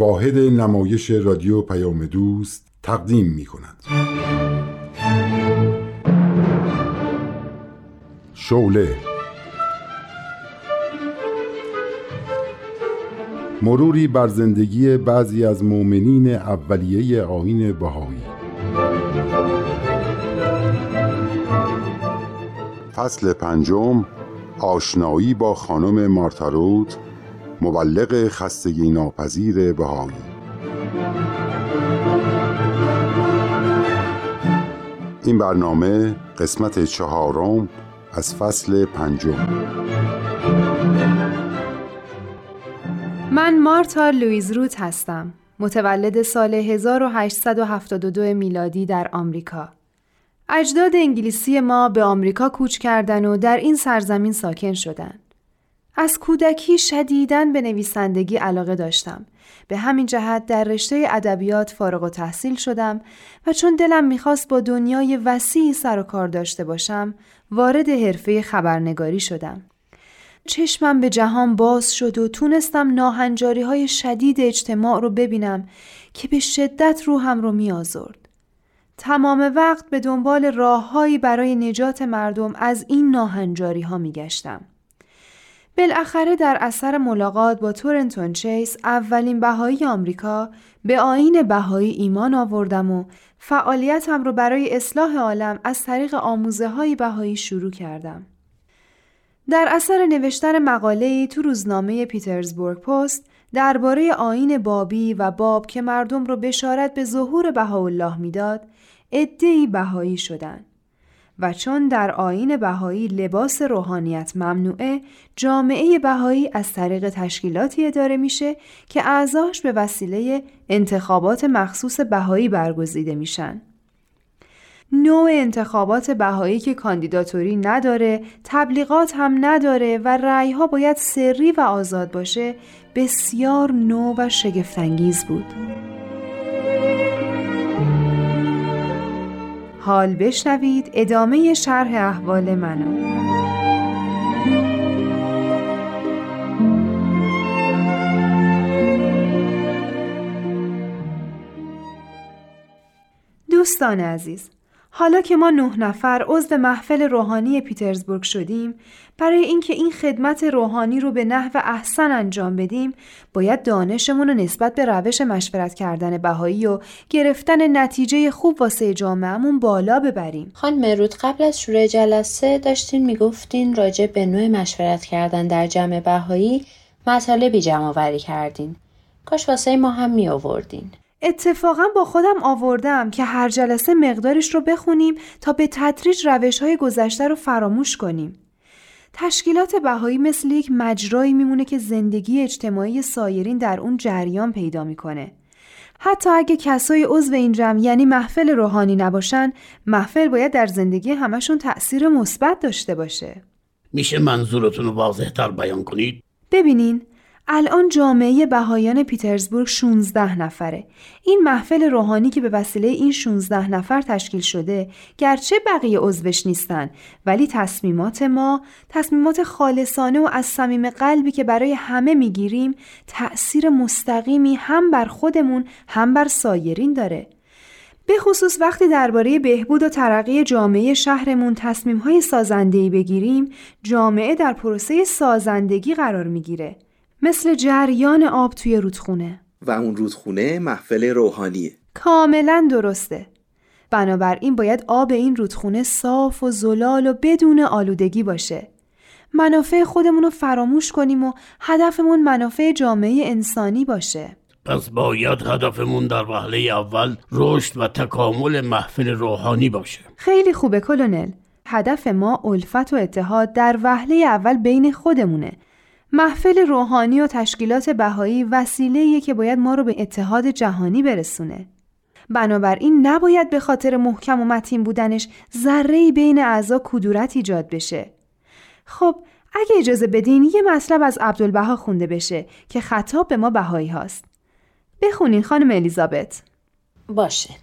واحد نمایش رادیو پیام دوست تقدیم می کند. شوله مروری بر زندگی بعضی از مؤمنین اولیه آین بهایی. فصل پنجم آشنایی با خانم مارتاروت مبلغ خستگی ناپذیر بهایی. این برنامه قسمت چهارم از فصل پنجم. من مارتا لویز روت هستم متولد سال 1872 میلادی در آمریکا. اجداد انگلیسی ما به آمریکا کوچ کردن و در این سرزمین ساکن شدند. از کودکی شدیداً به نویسندگی علاقه داشتم. به همین جهت در رشته ادبیات فارغ و تحصیل شدم و چون دلم می‌خواست با دنیای وسیعی سر و کار داشته باشم وارد حرفه خبرنگاری شدم. چشمم به جهان باز شد و تونستم ناهنجاری های شدید اجتماع رو ببینم که به شدت روحم رو میآزرد. تمام وقت به دنبال راههایی برای نجات مردم از این ناهنجاری ها می گشتم. بالاخره در اثر ملاقات با تورنتون چیس اولین بهایی آمریکا به آین بهایی ایمان آوردم و فعالیتم رو برای اصلاح عالم از طریق آموزه های بهایی شروع کردم. در اثر نوشتن مقاله‌ای تو روزنامه پیترزبورگ پست درباره آین بابی و باب که مردم رو بشارت به ظهور بهاءالله می‌داد، عدهای بهایی شدند. و چون در آین بهایی لباس روحانیت ممنوعه جامعه بهایی از طریق تشکیلاتی اداره میشه که اعضاش به وسیله انتخابات مخصوص بهایی برگزیده میشن نوع انتخابات بهایی که کاندیداتوری نداره، تبلیغات هم نداره و رأیها باید سری و آزاد باشه بسیار نو و شگفتانگیز بود. حال بشنوید ادامه شرح احوال منو. دوستان عزیز حالا که ما نه نفر عضو محفل روحانی پیترزبورگ شدیم برای اینکه این خدمت روحانی رو به نحو احسن انجام بدیم باید دانشمون رو نسبت به روش مشورت کردن بهایی و گرفتن نتیجه خوب واسه جامعهمون بالا ببریم. خان مرود قبل از شروع جلسه داشتین می‌گفتین راجع به نوع مشورت کردن در جمع بهایی مطالبی جمع آوری کردین. کاش واسه ما هم می آوردین اتفاقا با خودم آوردم که هر جلسه مقدارش رو بخونیم تا به تدریج روش های گذشته رو فراموش کنیم. تشکیلات بهایی مثل یک مجرایی میمونه که زندگی اجتماعی سایرین در اون جریان پیدا می‌کنه. حتی اگه کسای عضو این جمع یعنی محفل روحانی نباشن، محفل باید در زندگی همشون تأثیر مثبت داشته باشه. میشه منظورتون رو واضحتر بیان کنید؟ ببینین الان جامعه بهایان پیترزبورگ 16 نفره. این محفل روحانی که به وسیله این 16 نفر تشکیل شده گرچه بقیه عضوش نیستن ولی تصمیمات ما تصمیمات خالصانه و از صمیم قلبی که برای همه می‌گیریم تأثیر مستقیمی هم بر خودمون هم بر سایرین داره. به خصوص وقتی درباره بهبود و ترقی جامعه شهرمون تصمیمهای سازندهی بگیریم جامعه در پروسه سازندگی قرار می‌گیره. مثل جریان آب توی رودخونه. و اون رودخونه محفل روحانیه. کاملا درسته. بنابراین باید آب این رودخونه صاف و زلال و بدون آلودگی باشه. منافع خودمون رو فراموش کنیم و هدفمون منافع جامعه انسانی باشه. پس باید هدفمون در وهله اول رشد و تکامل محفل روحانی باشه. خیلی خوبه کلونل. هدف ما الفت و اتحاد در وهله اول بین خودمونه. محفل روحانی و تشکیلات بهایی وسیله‌ایه که باید ما رو به اتحاد جهانی برسونه. بنابراین نباید به خاطر محکم و متین بودنش ذره‌ای بین اعضا کدورت ایجاد بشه. خب اگه اجازه بدین یه مطلب از عبدالبها خونده بشه که خطاب به ما بهایی هاست. بخونین خانم الیزابت. باشه.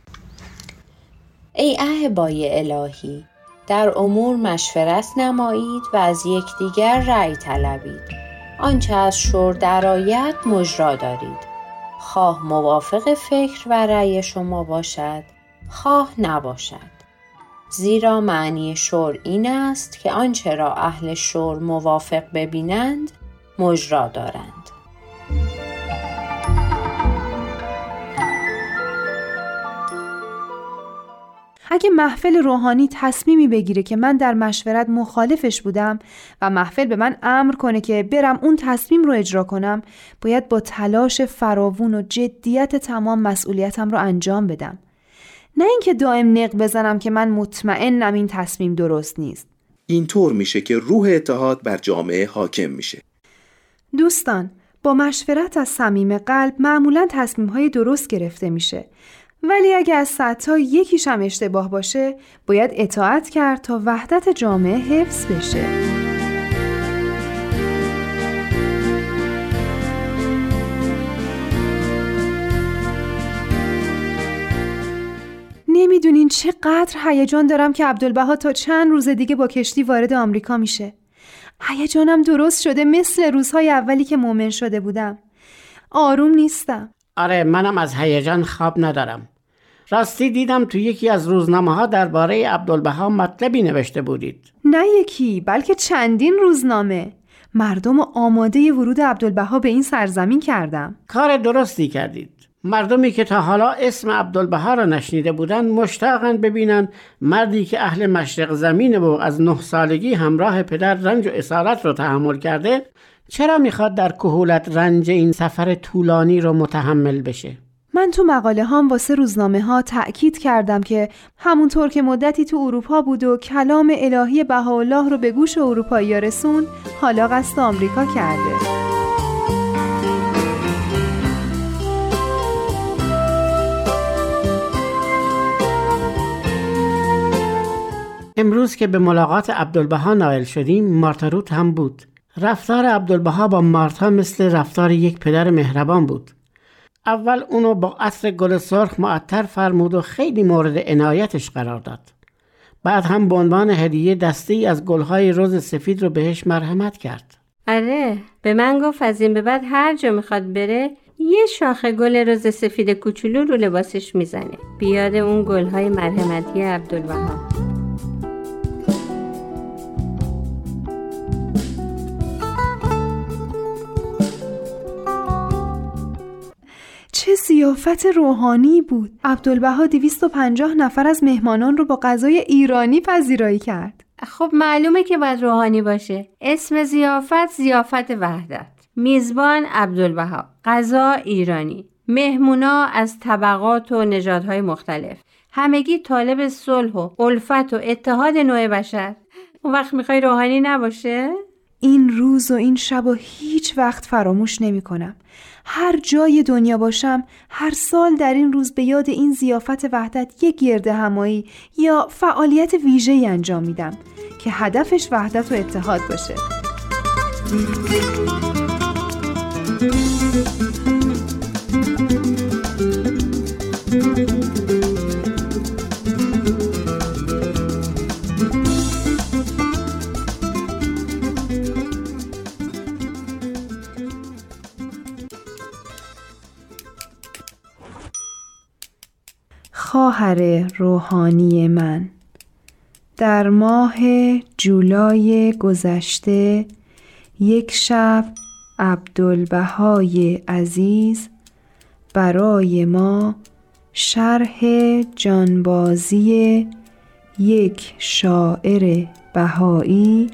ای اهبای الهی در امور مشورت نمایید و از یکدیگر رأی طلبید آنچه از شور درآید مجرا دارید. خواه موافق فکر و رأی شما باشد خواه نباشد. زیرا معنی شور این است که آنچه را اهل شور موافق ببینند مجرا دارند. اگه محفل روحانی تصمیمی بگیره که من در مشورت مخالفش بودم و محفل به من امر کنه که برم اون تصمیم رو اجرا کنم باید با تلاش فراوون و جدیت تمام مسئولیتم رو انجام بدم. نه اینکه دائم نق بزنم که من مطمئنم این تصمیم درست نیست. اینطور میشه که روح اتحاد بر جامعه حاکم میشه. دوستان با مشورت از صمیم قلب معمولا تصمیم های درست گرفته میشه. ولی اگه از صدتا یکیش هم اشتباه باشه باید اطاعت کرد تا وحدت جامعه حفظ بشه. نمی‌دونین چقدر هیجان دارم که عبدالبها تا چند روز دیگه با کشتی وارد آمریکا میشه. هیجانم درست شده مثل روزهای اولی که مؤمن شده بودم. آروم نیستم. آره منم از هیجان خواب ندارم. راستی دیدم تو یکی از روزنامه ها درباره عبدالبها مطلبی نوشته بودید. نه یکی بلکه چندین روزنامه. مردم آماده ورود عبدالبها به این سرزمین کردم. کار درستی کردید. مردمی که تا حالا اسم عبدالبها را نشنیده بودند مشتاقن ببینن مردی که اهل مشرق زمین و از نه سالگی همراه پدر رنج و اسارت رو تحمل کرده چرا می‌خواد در کهولت رنج این سفر طولانی رو متحمل بشه؟ من تو مقاله هام واسه روزنامه ها تأکید کردم که همونطور که مدتی تو اروپا بود و کلام الهی بهاءالله رو به گوش اروپایی رسون حالا قصد آمریکا کرده. امروز که به ملاقات عبدالبها نائل شدیم مارتاروت هم بود. رفتار عبدالبها با مارتا مثل رفتار یک پدر مهربان بود. اول اونو با عطر گل سرخ معطر فرمود و خیلی مورد عنایتش قرار داد. بعد هم به عنوان هدیه دسته از گلهای روز سفید رو بهش مرحمت کرد. آره به من گفت از این به بعد هر جا می‌خواد بره یه شاخه گل روز سفید کوچولو رو لباسش می‌زنه. بیاد اون گلهای مرحمتی عبدالوهاب چه زیافت روحانی بود. عبدالبها 250 نفر از مهمانان رو با غذای ایرانی پذیرایی کرد. خب معلومه که باید روحانی باشه. اسم زیافت زیافت وحدت. میزبان عبدالبها. غذا ایرانی. مهمونا از طبقات و نژادهای مختلف. همگی طالب صلح و الفت و اتحاد نوع بشر. اون وقت می‌خوای روحانی نباشه؟ این روز و این شب و هیچ وقت فراموش نمی کنم. هر جای دنیا باشم هر سال در این روز به یاد این زیافت وحدت یک گرده همایی یا فعالیت ویژه انجام میدم که هدفش وحدت و اتحاد باشه. خواهر روحانی من. در ماه جولای گذشته یک شب عبدالبهای عزیز برای ما شرح جانبازی یک شاعر بهایی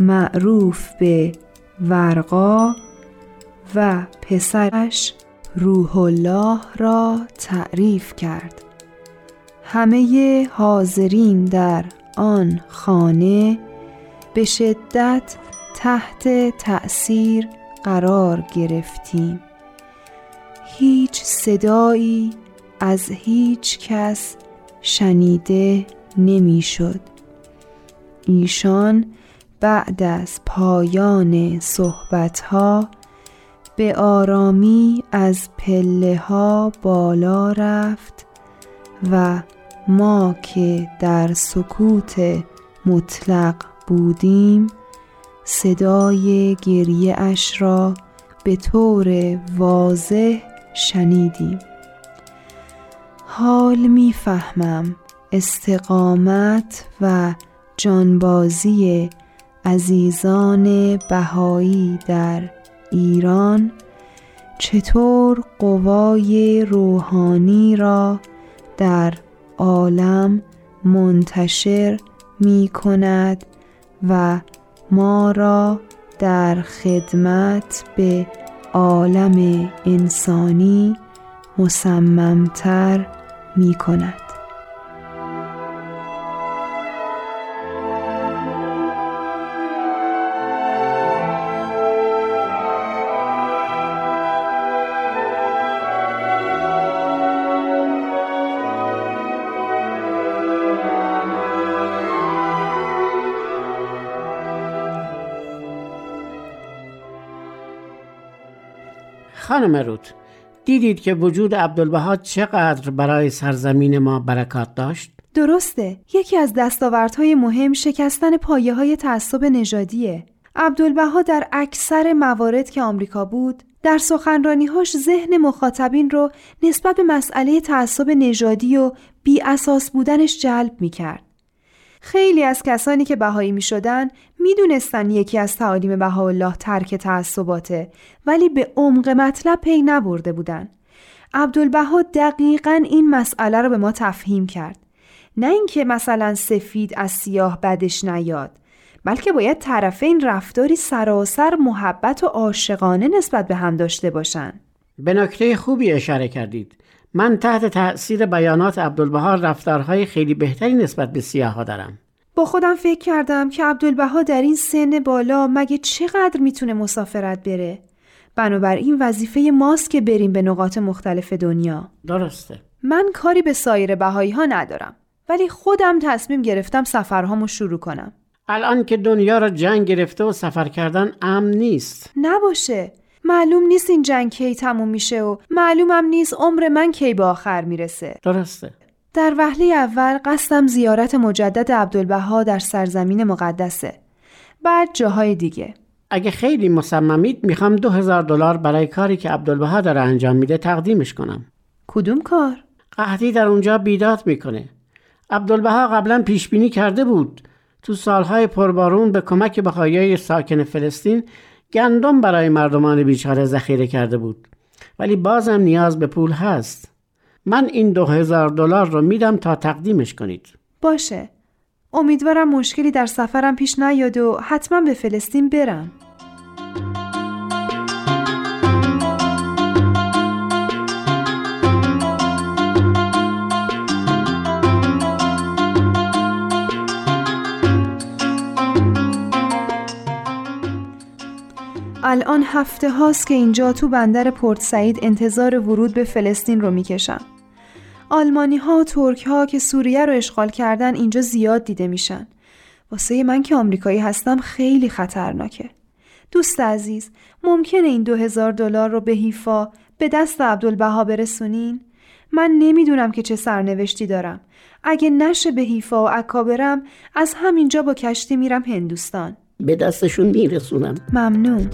معروف به ورقا و پسرش روح الله را تعریف کرد. همه حاضرین در آن خانه به شدت تحت تأثیر قرار گرفتیم هیچ صدایی از هیچ کس شنیده نمی‌شد. ایشان بعد از پایان صحبتها به آرامی از پله ها بالا رفت و ما که در سکوت مطلق بودیم صدای گریه اش را به طور واضح شنیدیم. حال می‌فهمم استقامت و جانبازی عزیزان بهایی در ایران چطور قوای روحانی را در عالم منتشر می کند و ما را در خدمت به عالم انسانی مصممتر می کند. خانم روت دیدید که وجود عبدالبها چقدر برای سرزمین ما برکات داشت؟ درسته یکی از دستاوردهای مهم شکستن پایه های تعصب نژادیه عبدالبها در اکثر موارد که آمریکا بود در سخنرانیهاش ذهن مخاطبین رو نسبت به مسئله تعصب نژادی و بی اساس بودنش جلب می کرد. خیلی از کسانی که بهایی می شدن می دونستن یکی از تعالیم بهاءالله ترک تعصباته ولی به عمق مطلب پی نبرده بودن. عبدالبها دقیقا این مسئله رو به ما تفهیم کرد. نه اینکه مثلا سفید از سیاه بدش نیاد بلکه باید طرفین رفتاری سراسر محبت و عاشقانه نسبت به هم داشته باشن. به نکته خوبی اشاره کردید. من تحت تأثیر بیانات عبدالبها رفتارهای خیلی بهتری نسبت به سیاها دارم. با خودم فکر کردم که عبدالبها در این سن بالا مگه چقدر می‌تونه مسافرت بره؟ بنابراین وظیفه ماست که بریم به نقاط مختلف دنیا. درسته. من کاری به سایر بهایی ها ندارم. ولی خودم تصمیم گرفتم سفرهامو شروع کنم. الان که دنیا را جنگ گرفته و سفر کردن امن نیست. نباشه. معلوم نیست این جنگ کی تموم میشه و معلومم نیست عمر من کی به آخر می‌رسه. درسته. در وهله اول قصدم زیارت مجدد عبدالبها در سرزمین مقدسه. بعد جاهای دیگه. اگه خیلی مصممید می‌خوام دو هزار دلار برای کاری که عبدالبها داره انجام میده تقدیمش کنم. کدوم کار؟ قحطی در اونجا بیداد می‌کنه. عبدالبها قبلا پیش بینی کرده بود تو سالهای پربارون به کمک بخایای ساکن فلسطین گندم برای مردمان بیچاره ذخیره کرده بود. ولی بازم نیاز به پول هست. من این دو هزار دلار رو میدم تا تقدیمش کنید. باشه. امیدوارم مشکلی در سفرم پیش نیاد و حتما به فلسطین برم. الان هفته هاست که اینجا تو بندر پورت سعید انتظار ورود به فلسطین رو می‌کشم. آلمانی ها و ترک ها که سوریه رو اشغال کردن اینجا زیاد دیده میشن. واسه من که آمریکایی هستم خیلی خطرناکه. دوست عزیز ممکنه این دو هزار دلار رو به حیفا به دست عبدالبها برسونین؟ من نمی‌دونم که چه سرنوشتی دارم. اگه نشه به حیفا و اکابرم از همینجا با کشتی میرم هندوستان. به دستشون میرسونم ممنون.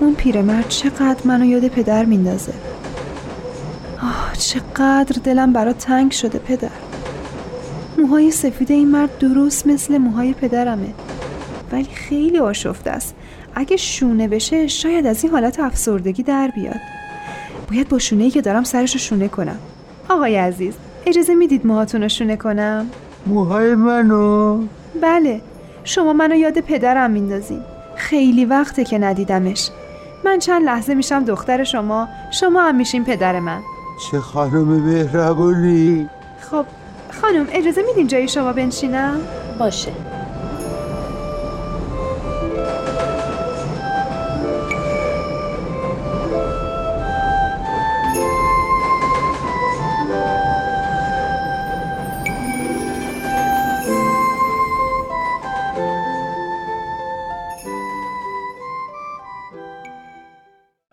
اون پیرمرد چقدر منو یاد پدر میندازه. آه چقدر دلم برا تنگ شده پدر. موهای سفید این مرد درست مثل موهای پدرمه. ولی خیلی آشفته است. اگه شونه بشه شاید از این حالت افسردگی در بیاد. باید با شونه ای که دارم سرش رو شونه کنم. آقای عزیز اجازه می‌دید موهاتون رو شونه کنم؟ موهای منو؟ بله. شما منو یاد پدرم میندازین. خیلی وقته که ندیدمش. من چند لحظه میشم دختر شما. شما هم میشین پدر من. چه خانم مهربونی. خب خانم اجازه میدین جای شما بنشینم؟ باشه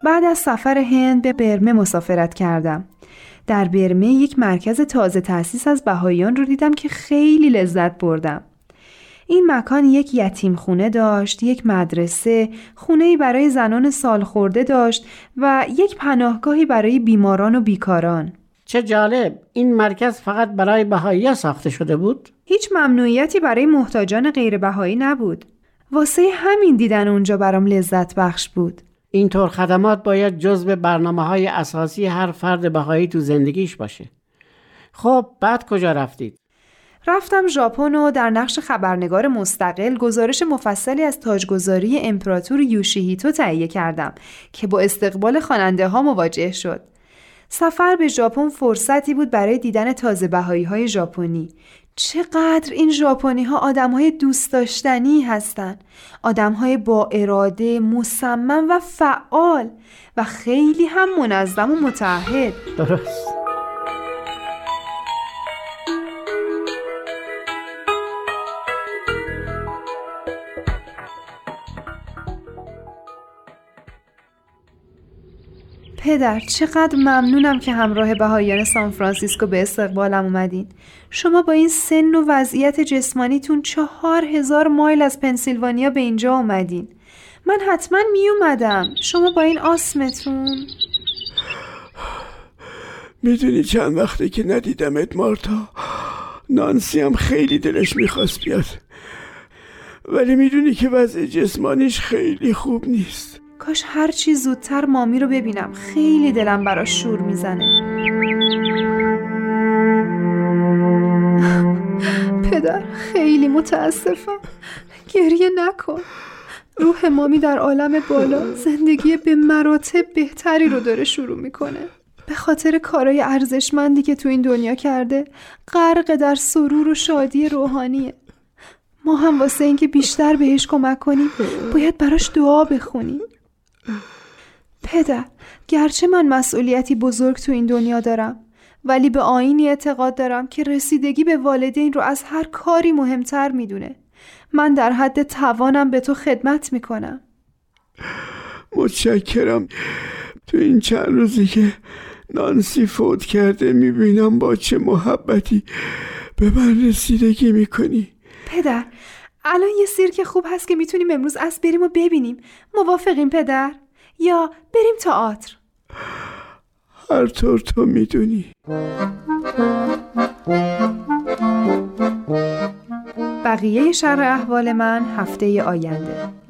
بعد از سفر هند به برمه مسافرت کردم. در برمه یک مرکز تازه تأسیس از بهاییان رو دیدم که خیلی لذت بردم. این مکان یک یتیم خونه داشت، یک مدرسه، خونه برای زنان سالخورده داشت و یک پناهگاهی برای بیماران و بیکاران. چه جالب این مرکز فقط برای بهایی ساخته شده بود؟ هیچ ممنوعیتی برای محتاجان غیر بهایی نبود. واسه همین دیدن اونجا برام لذت بخش بود. اینطور خدمات باید جزو برنامه های اساسی هر فرد بهایی تو زندگیش باشه. خب بعد کجا رفتید؟ رفتم ژاپن و در نقش خبرنگار مستقل گزارش مفصلی از تاجگذاری امپراتور یوشیهیتو تهیه کردم که با استقبال خواننده ها مواجه شد. سفر به ژاپن فرصتی بود برای دیدن تازه بهایی های ژاپنی. چقدر این ژاپنی ها آدم های دوست داشتنی هستند. آدم های با اراده، مصمم و فعال و خیلی هم منظم و متعهد. درست. پدر چقدر ممنونم که همراه بهاییان سان فرانسیسکو به استقبالم اومدین. شما با این سن و وضعیت جسمانیتون چهار هزار مایل از پنسیلوانیا به اینجا اومدین. من حتما می اومدم. شما با این آسمتون؟ می‌دونی چند وقته که ندیدمت مارتا؟ نانسی هم خیلی دلش می‌خواست بیاد. ولی می‌دونی که وضع جسمانیش خیلی خوب نیست. کاش هر چی زودتر مامی رو ببینم. خیلی دلم براش شور می‌زنه. پدر خیلی متاسفم. گریه نکن. روح مامی در عالم بالا زندگی به مراتب بهتری رو داره شروع می‌کنه. به خاطر کارای ارزشمندی که تو این دنیا کرده غرق در سرور و شادی روحانیه. ما هم واسه اینکه بیشتر بهش کمک کنیم باید براش دعا بخونیم. پدر گرچه من مسئولیتی بزرگ تو این دنیا دارم ولی به آینی اعتقاد دارم که رسیدگی به والدین رو از هر کاری مهمتر می‌دونه. من در حد توانم به تو خدمت می‌کنم. متشکرم. تو این چند روزی که نانسی فوت کرده می‌بینم با چه محبتی به من رسیدگی می‌کنی. پدر الان یه سیرک خوب هست که می‌تونیم امروز از بریم و ببینیم. موافقیم پدر؟ یا بریم تئاتر؟ هر طور تو می‌دونی. بقیه شرح احوال من هفته آینده.